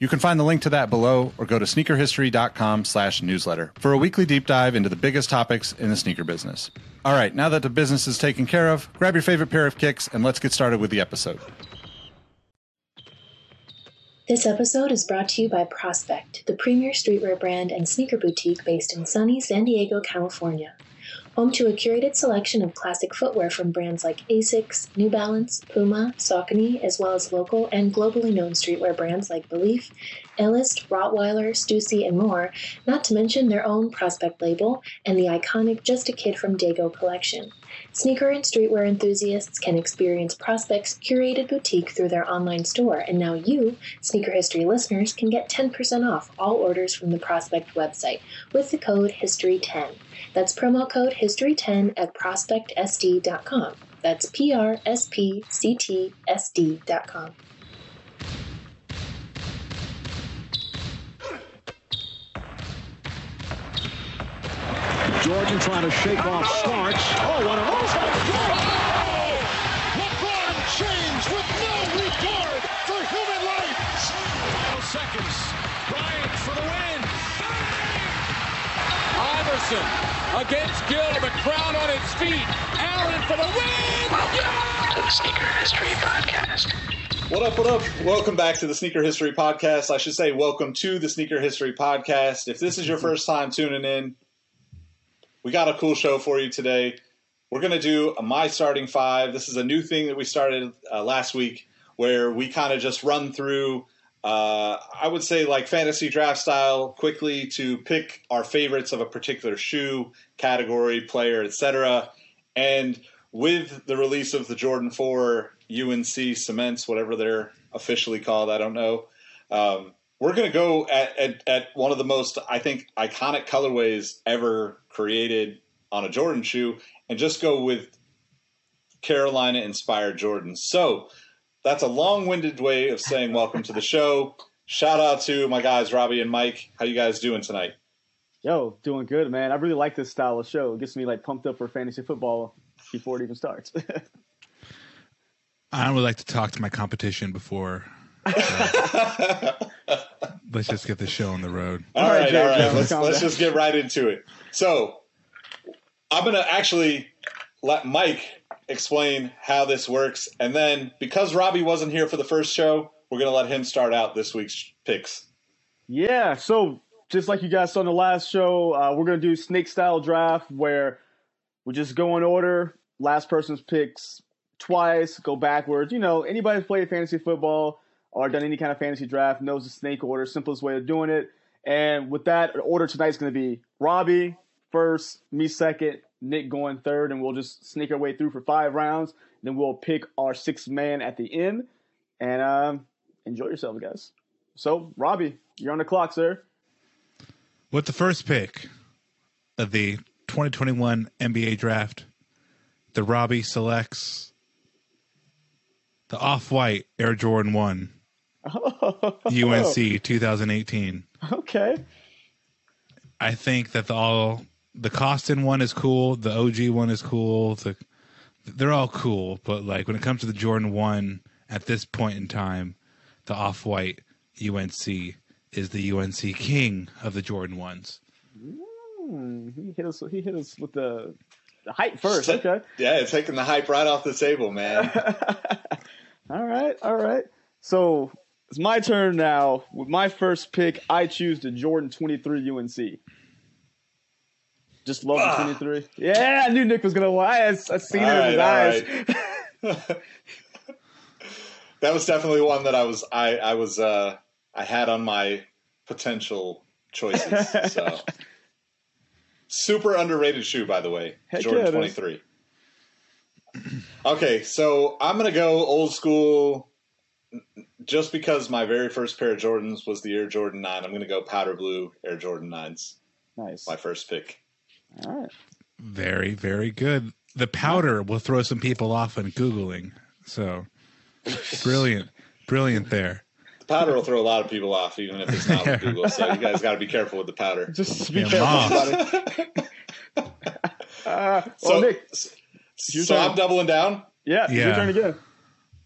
You can find the link to that below or go to sneakerhistory.com slash newsletter for a weekly deep dive into the biggest topics in the sneaker business. All right, now that the business is taken care of, grab your favorite pair of kicks and let's get started with the episode. This episode is brought to you by Prospect, the premier streetwear brand and sneaker boutique based in sunny San Diego, California. Home to a curated selection of classic footwear from brands like Asics, New Balance, Puma, Saucony, as well as local and globally known streetwear brands like Belief, Elist, Rottweiler, Stussy, and more, not to mention their own Prospect label and the iconic Just a Kid from Dago collection. Sneaker and streetwear enthusiasts can experience Prospect's curated boutique through their online store, and now you, Sneaker History listeners, can get 10% off all orders from the Prospect website with the code HISTORY10. That's promo code HISTORY10 at prospectsd.com. That's P R S P C T S D.com. Jordan trying to shake off Starks. Oh, what a move! LeBron James with no regard for human life. Final seconds. Bryant for the win. Iverson against Gill. The crowd on its feet. Allen for the win. Welcome to the Sneaker History Podcast. What up, what up? Welcome back to the Sneaker History Podcast. I should say, welcome to the Sneaker History Podcast. If this is your first time tuning in, we got a cool show for you today. We're going to do a My Starting Five. This is a new thing that we started uh, last week where we kind of just run through, uh, I would say, like fantasy draft style, quickly to pick our favorites of a particular shoe, category, player, etc. And with the release of the Jordan 4 UNC cements, whatever they're officially called, I don't know. Um, we're going to go at, at, at, one of the most, I think, iconic colorways ever created on a Jordan shoe and just go with Carolina inspired Jordans. So that's a long winded way of saying welcome to the show. Shout out to my guys, Robbie and Mike. How you guys doing tonight? Yo, doing good, man. I really like this style of show. It gets me like pumped up for fantasy football before it even starts. I would like to talk to my competition before uh, let's just get the show on the road. all right, all right. Let's, let's just get right into it. So, I'm going to actually let Mike explain how this works. And then, because Robbie wasn't here for the first show, we're going to let him start out this week's picks. Yeah. So, just like you guys saw in the last show, uh, we're going to do snake style draft where we just go in order. Last person's picks twice, go backwards. You know, anybody who's played fantasy football or done any kind of fantasy draft knows the snake order, simplest way of doing it. And with that, order tonight is going to be Robbie first, me second, Nick going third, and we'll just sneak our way through for five rounds. Then we'll pick our sixth man at the end. And um, enjoy yourselves, guys. So, Robbie, you're on the clock, sir. With the first pick of the 2021 NBA draft, the Robbie selects the Off White Air Jordan 1 UNC 2018. Okay. I think that the all the Costin one is cool, the OG one is cool. The they're all cool, but like when it comes to the Jordan one at this point in time, the off white UNC is the UNC king of the Jordan ones. Mm, he hit us. He hit us with the, the hype first. Okay. Yeah, taking the hype right off the table, man. all right, all right. So it's my turn now. With my first pick, I choose the Jordan 23 UNC. Just love Ah. the 23. Yeah, I knew Nick was gonna lie. I, I seen it in his right, all eyes. that was definitely one that I was I I was uh I had on my potential choices. So super underrated shoe, by the way, Heck Jordan yeah, it twenty is. three. Okay, so I'm gonna go old school. Just because my very first pair of Jordans was the Air Jordan Nine, I'm gonna go powder blue Air Jordan Nines. Nice. My first pick. All right. Very, very good. The powder will throw some people off when Googling. So brilliant. Brilliant there. The powder will throw a lot of people off, even if it's not with Google. So you guys got to be careful with the powder. Just be Yeah, careful Moss. about it. Uh, So, well, Nick, so turn. I'm doubling down. yeah, it's your Yeah. turn again.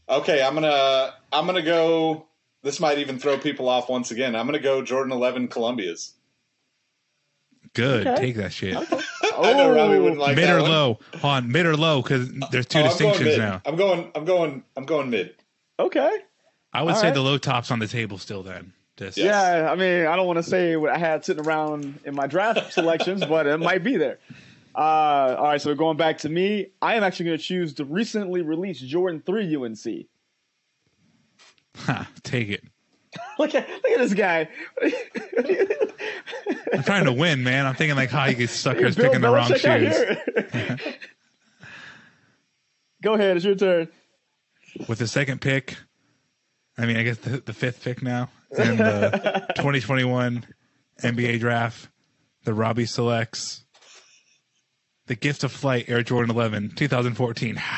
Okay, I'm gonna I'm gonna go. This might even throw people off once again. I'm gonna go Jordan 11 Columbia's. Good. Okay. Take that shit. I know Robbie wouldn't like mid that or one. low? On mid or low because there's two Oh, I'm distinctions mid. now. I'm going. I'm going. I'm going mid. Okay. I would All say right. the low tops on the table still. Then just Yes. Yeah, I mean, I don't want to say what I had sitting around in my draft selections, but it might be there. Uh, all right, so going back to me, I am actually going to choose the recently released Jordan 3 UNC. Ha, take it. Look at look at this guy. I'm trying to win, man. I'm thinking like, how you suckers Bill picking the wrong shoes. Go ahead, it's your turn. With the second pick, I mean, I guess the, the fifth pick now in the 2021 NBA draft, the Robbie selects the Gift of Flight Air Jordan 11 2014.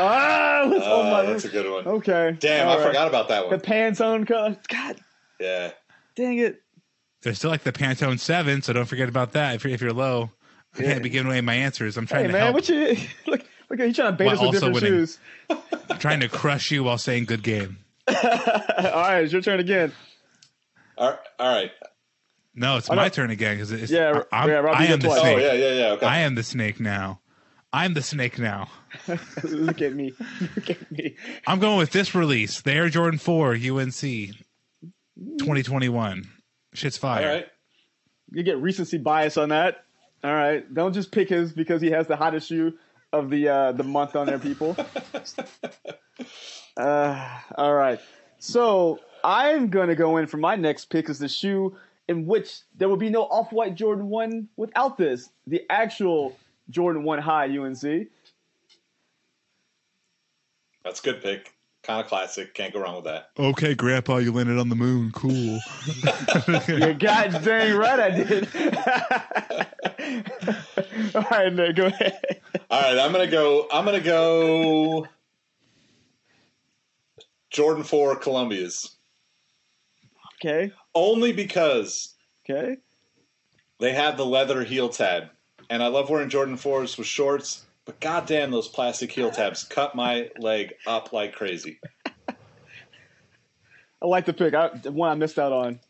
Ah, let's- oh Oh, my. that's a good one. Okay. Damn, All I right. forgot about that one. The. Pantone color. God Yeah. dang it. There's still like the Pantone 7, so don't forget about that if you're, if you're low. I can't be giving away my answers. I'm trying Hey to man, help. what you look? Look at you trying to bait While us with different winning. shoes. I'm trying to crush you while saying good game. All right, it's your turn again. All right. All right. No, it's Oh, my no. turn again because it's Yeah, I'm, yeah, Robbie, I am the twice. Oh, snake. Oh yeah, yeah, yeah. Okay. I am the snake now. I'm the snake now. Look at me. Look at me. I'm going with this release, the Air Jordan 4 UNC 2021. Shit's fire. All right. You get recency bias on that. All right, don't just pick his because he has the hottest shoe of the uh, the month on there, people. uh, all right, so I'm gonna go in for my next pick is the shoe in which there will be no off white Jordan one without this, the actual Jordan one high UNC. That's a good pick. Kind of classic. Can't go wrong with that. Okay, Grandpa, you landed on the moon. Cool. You're god dang right I did. all right, Nick, go ahead. All right. I'm gonna go. I'm gonna go. Jordan 4 Columbia's. Okay, Only because okay. they have the leather heel tab. And I love wearing Jordan 4s with shorts, but goddamn, those plastic heel tabs cut my leg up like crazy. I like the pick. I, the one I missed out on.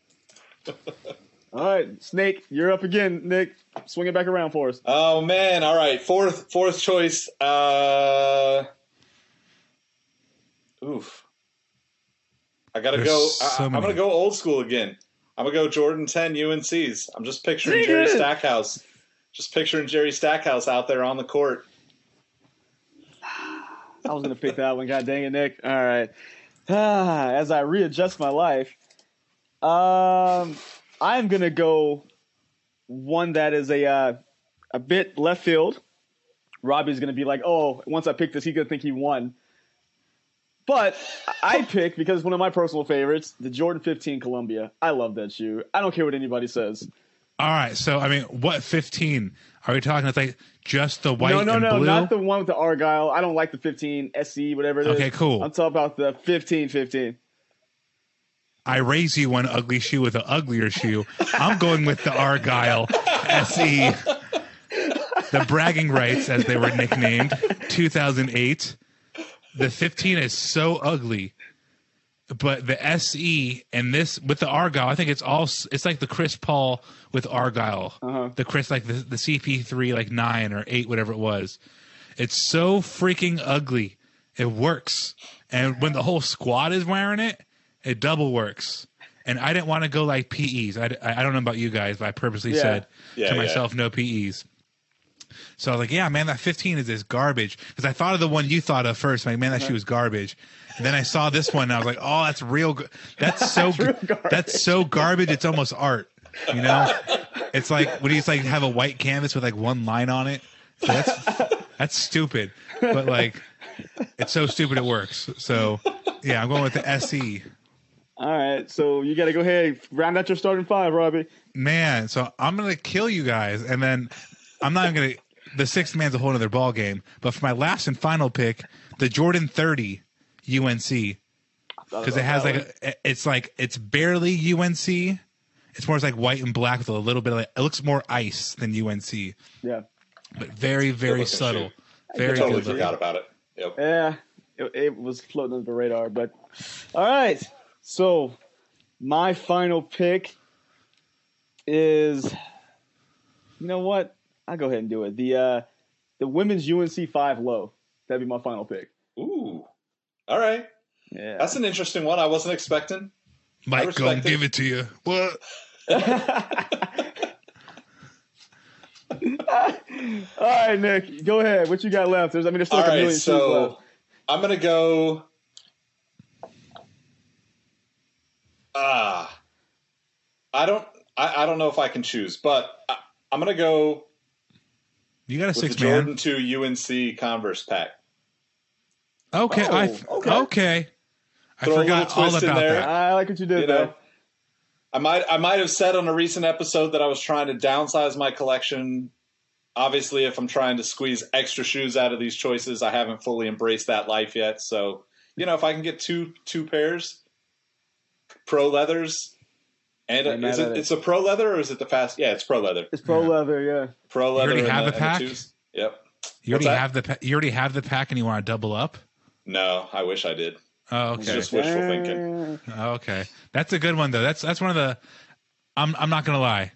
All right, Snake, you're up again, Nick. Swing it back around for us. Oh man! All right, fourth fourth choice. Uh, oof. I gotta There's go. so I, I'm gonna go old school again. I'm gonna go Jordan 10 UNC's. I'm just picturing Jerry Stackhouse. Just picturing Jerry Stackhouse out there on the court. I was gonna pick that one. God dang it, Nick. All right. Ah, as I readjust my life, um, I'm gonna go one that is a uh, a bit left field. Robbie's gonna be like, "Oh, once I pick this, he's gonna think he won." But I picked because it's one of my personal favorites, the Jordan 15 Columbia. I love that shoe. I don't care what anybody says. All right, so I mean, what 15? Are we talking? It's like just the white no, no, no, blue? not the one with the Argyle. I don't like the 15 SE, whatever it is. Okay, cool. I'm talking about the 15 15. I raise you one ugly shoe with an uglier shoe. I'm going with the Argyle SE, the bragging rights, as they were nicknamed, 2008. The 15 is so ugly, but the SE and this with the Argyle, I think it's all it's like the Chris Paul with Argyle, Uh-huh. the Chris like the the CP3 like nine or eight, whatever it was. It's so freaking ugly. It works, and when the whole squad is wearing it, it double works. And I didn't want to go like PEs. I, I don't know about you guys, but I purposely Yeah. said Yeah, to yeah. myself, no PEs. So I was like, yeah, man, that 15 is this garbage. Because I thought of the one you thought of first. Like, man, that shoe was garbage. And then I saw this one and I was like, oh, that's real. Go- that's so g- garbage. That's so garbage. It's almost art. You know, it's like when you like have a white canvas with like one line on it. So that's that's stupid. But like, it's so stupid it works. So yeah, I'm going with the. SE. All right, so you got to go ahead round out your starting five, Robbie. Man, so I'm gonna kill you guys, and then I'm not even gonna. The sixth man's a whole other ball game. But for my last and final pick, the Jordan 30 UNC, because it has like a, it's like it's barely UNC. It's more like white and black with a little bit of like, it looks more ice than UNC, Yeah. but very very subtle, shoe. very totally good. forgot about it. Yep. Yeah, it, it was floating under the radar. But all right, so my final pick is, you know what? I'll go ahead and do it. The uh, the women's UNC five low. That'd be my final pick. Ooh. All right. Yeah. That's an interesting one. I wasn't expecting. Mike, respect gonna give it to you. What? all right, Nick, go ahead. What you got left? There's, I mean, there's still All like a right. million shoes So left. I'm gonna go. Ah. I don't. I, I don't know if I can choose, but I, I'm gonna go You got a with six the man. Jordan Two UNC Converse pack. Okay, Oh, I okay. okay. I Throw a forgot all twist in about there. that. I like what you did You there. know, I might I might have said on a recent episode that I was trying to downsize my collection. Obviously, if I'm trying to squeeze extra shoes out of these choices, I haven't fully embraced that life yet. So, you know, if I can get two two pairs, pro leathers, and Ain't is it, it. it's a pro leather or is it the fast? Yeah, it's pro leather. It's pro Yeah. leather, yeah. Pro leather. You already have the and pack? twos. Yep. You already that? have the pa- you already have the pack, and you want to double up. No, I wish I did. Oh, It's okay. just wishful thinking. Oh, okay, that's a good one though. That's that's one of the. I'm I'm not gonna lie.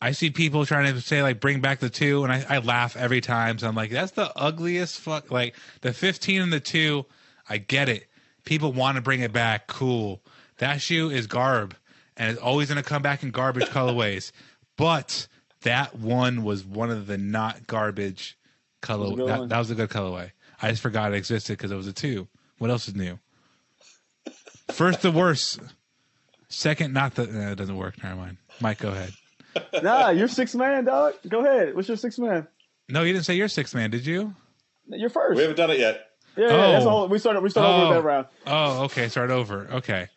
I see people trying to say like bring back the two, and I, I laugh every time. So I'm like, that's the ugliest fuck. Like the 15 and the two, I get it. People want to bring it back. Cool. That shoe is garb, and it's always gonna come back in garbage colorways. But that one was one of the not garbage color. That was a good That, one. that was a good colorway. I just forgot it existed because it was a two. What else is new? First the worst. Second, not the. No, it doesn't work. Never mind. Mike, go ahead. nah, you're six man, dog. Go ahead. What's your six man? No, you didn't say you're sixth man, did you? You're first. We haven't done it yet. yeah, yeah, that's Oh. all. We started. We started over Oh. that round. Oh, okay. Start over. Okay.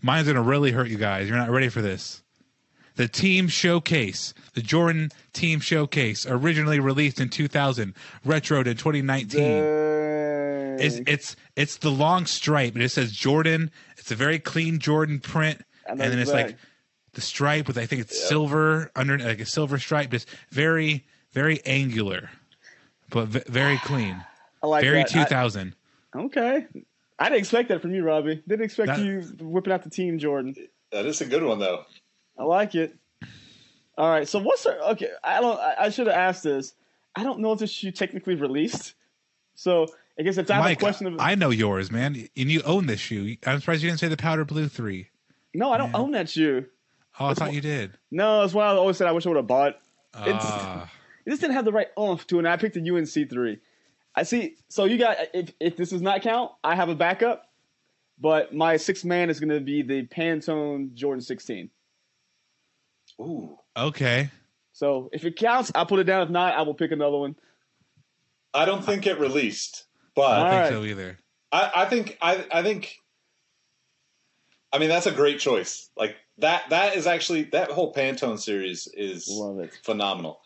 Mine's going to really hurt you guys. You're not ready for this. The Team Showcase, the Jordan Team Showcase, originally released in 2000, retroed in 2019. Dang. It's it's it's the long stripe, and it says Jordan. It's a very clean Jordan print, I and then it's exactly. like the stripe with I think it's silver under like a silver stripe, just very very angular, but v- very clean, I like very that. I- 2000. okay. I didn't expect that from you, Robbie. Didn't expect That- you whipping out the team, Jordan. That is a good one though. I like it. All right. So what's our, okay? I don't. I, I should have asked this. I don't know if this shoe technically released. So I guess it's out of Mike, question of. I know yours, man, and you own this shoe. I'm surprised you didn't say the powder blue three. no, I don't own that shoe. Oh, I thought you did. No, that's why I always said I wish I would have bought. It's, Ah. it just didn't have the right oomph to it. And I picked the UNC three. I see. So you got if if this does not count, I have a backup. But my sixth man is going to be the Pantone Jordan 16. Ooh. okay. So if it counts, I'll put it down. If not, I will pick another one. I don't think it released, I but don't think right. so either. I, I think I, I think I mean that's a great choice. Like that that is actually that whole Pantone series is Love it. phenomenal.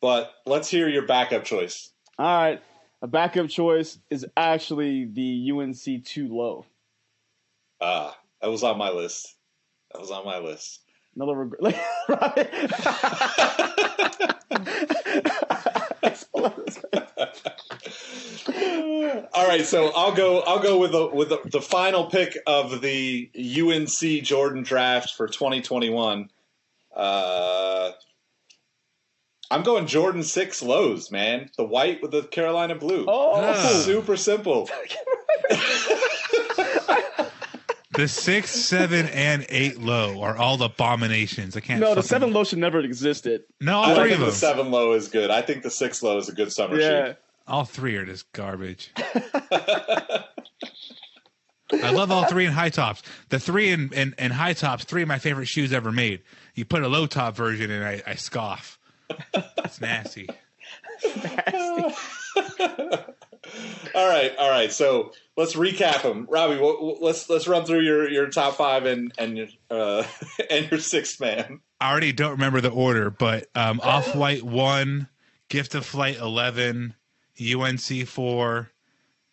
But let's hear your backup choice. All right. A backup choice is actually the UNC too low. Ah, that was on my list. That was on my list. Another regret. like. All right, so I'll go. I'll go with the with the, the final pick of the UNC Jordan draft for 2021. Uh, I'm going Jordan six lows, man. The white with the Carolina blue. oh, super simple. The six, seven, and eight low are all abominations. I can't. no, the seven low should never have existed. No, I all don't three of think them. the seven low is good. I think the six low is a good summer Yeah. shoe. All three are just garbage. I love all three in high tops. The three in, in, in high tops, three of my favorite shoes ever made. You put a low top version and I, I scoff. It's nasty. All right, all right. So let's recap them. Robbie, what, what- let's let's run through your, your top five and and your uh, and your sixth man. I already don't remember the order, but um, Off White one, Gift of Flight eleven, UNC four,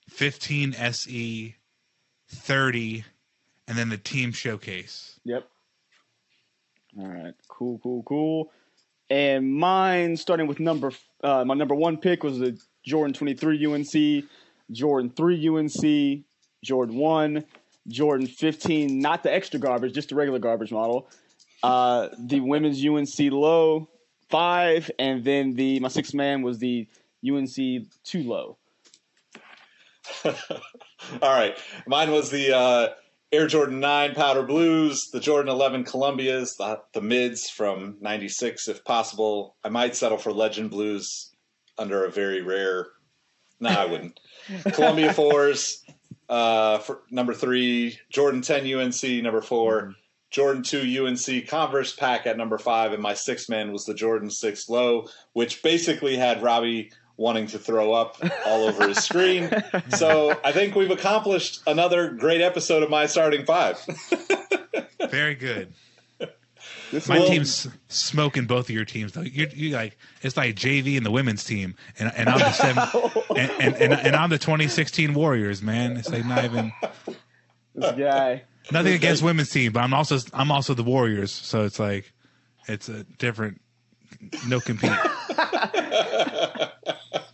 15 SE, thirty, and then the team showcase. Yep. All right. Cool. Cool. Cool. And mine, starting with number, uh, my number one pick was the Jordan 23 UNC, Jordan 3 UNC, Jordan 1, Jordan 15, not the extra garbage, just the regular garbage model. Uh, the women's UNC low five, and then the my sixth man was the UNC two low. All right, mine was the uh, Air Jordan Nine Powder Blues, the Jordan Eleven Columbias, the, the mids from '96 if possible. I might settle for Legend Blues under a very rare. No, I wouldn't. Columbia fours, uh, for number three, Jordan 10 UNC number 4 Jordan 2 UNC Converse pack at number five, and my sixth man was the Jordan 6 low, which basically had Robbie wanting to throw up all over his screen. So I think we've accomplished another great episode of my starting five. Very good. This My will- team's smoking both of your teams though. You you like it's like JV and the women's team, and and I'm the seven, and, and, and and I'm the 2016 Warriors, man. It's like not even this guy. nothing against women's team, but I'm also I'm also the Warriors, so it's like it's a different no compete.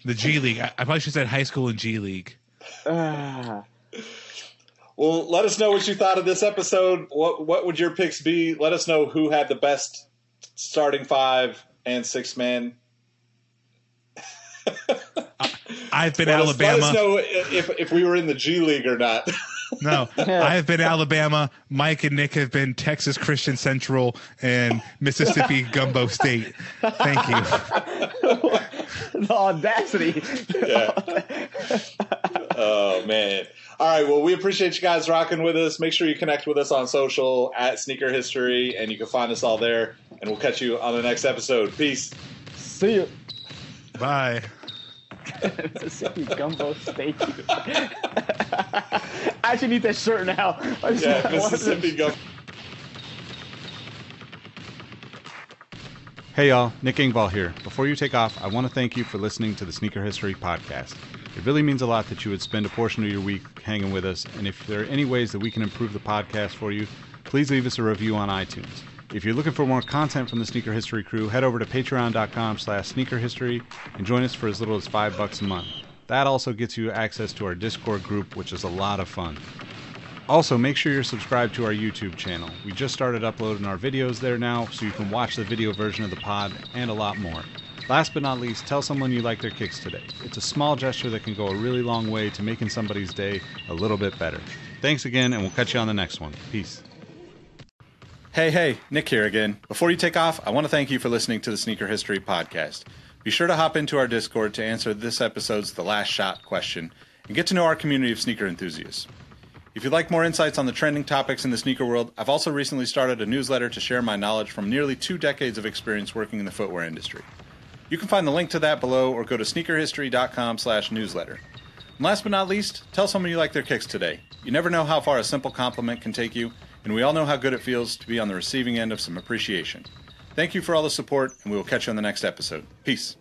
the G League. I, I probably should have said high school and G League. Ah. Well, let us know what you thought of this episode. What what would your picks be? Let us know who had the best starting five and six man. I've been Let us, Alabama. let us know if if we were in the G League or not. No, I have been Alabama. Mike and Nick have been Texas Christian Central and Mississippi Gumbo State. Thank you. the audacity. yeah. oh man. All right. Well, we appreciate you guys rocking with us. Make sure you connect with us on social at Sneaker History, and you can find us all there. And we'll catch you on the next episode. Peace. See you. Bye. Mississippi gumbo steak. I actually need that shirt now. I just Yeah. Mississippi go. Hey y'all, Nick Engvall here. Before you take off, I want to thank you for listening to the Sneaker History Podcast. It really means a lot that you would spend a portion of your week hanging with us, and if there are any ways that we can improve the podcast for you, please leave us a review on iTunes. If you're looking for more content from the Sneaker History crew, head over to patreon.com slash sneakerhistory and join us for as little as five bucks a month. That also gets you access to our Discord group, which is a lot of fun. Also, make sure you're subscribed to our YouTube channel. We just started uploading our videos there now, so you can watch the video version of the pod and a lot more. Last but not least, tell someone you like their kicks today. It's a small gesture that can go a really long way to making somebody's day a little bit better. Thanks again, and we'll catch you on the next one. Peace. Hey, hey, Nick here again. Before you take off, I want to thank you for listening to the Sneaker History Podcast. Be sure to hop into our Discord to answer this episode's The Last Shot question and get to know our community of sneaker enthusiasts. If you'd like more insights on the trending topics in the sneaker world, I've also recently started a newsletter to share my knowledge from nearly two decades of experience working in the footwear industry. You can find the link to that below or go to sneakerhistory.com slash newsletter. And last but not least, tell someone you like their kicks today. You never know how far a simple compliment can take you, and we all know how good it feels to be on the receiving end of some appreciation. Thank you for all the support, and we will catch you on the next episode. Peace.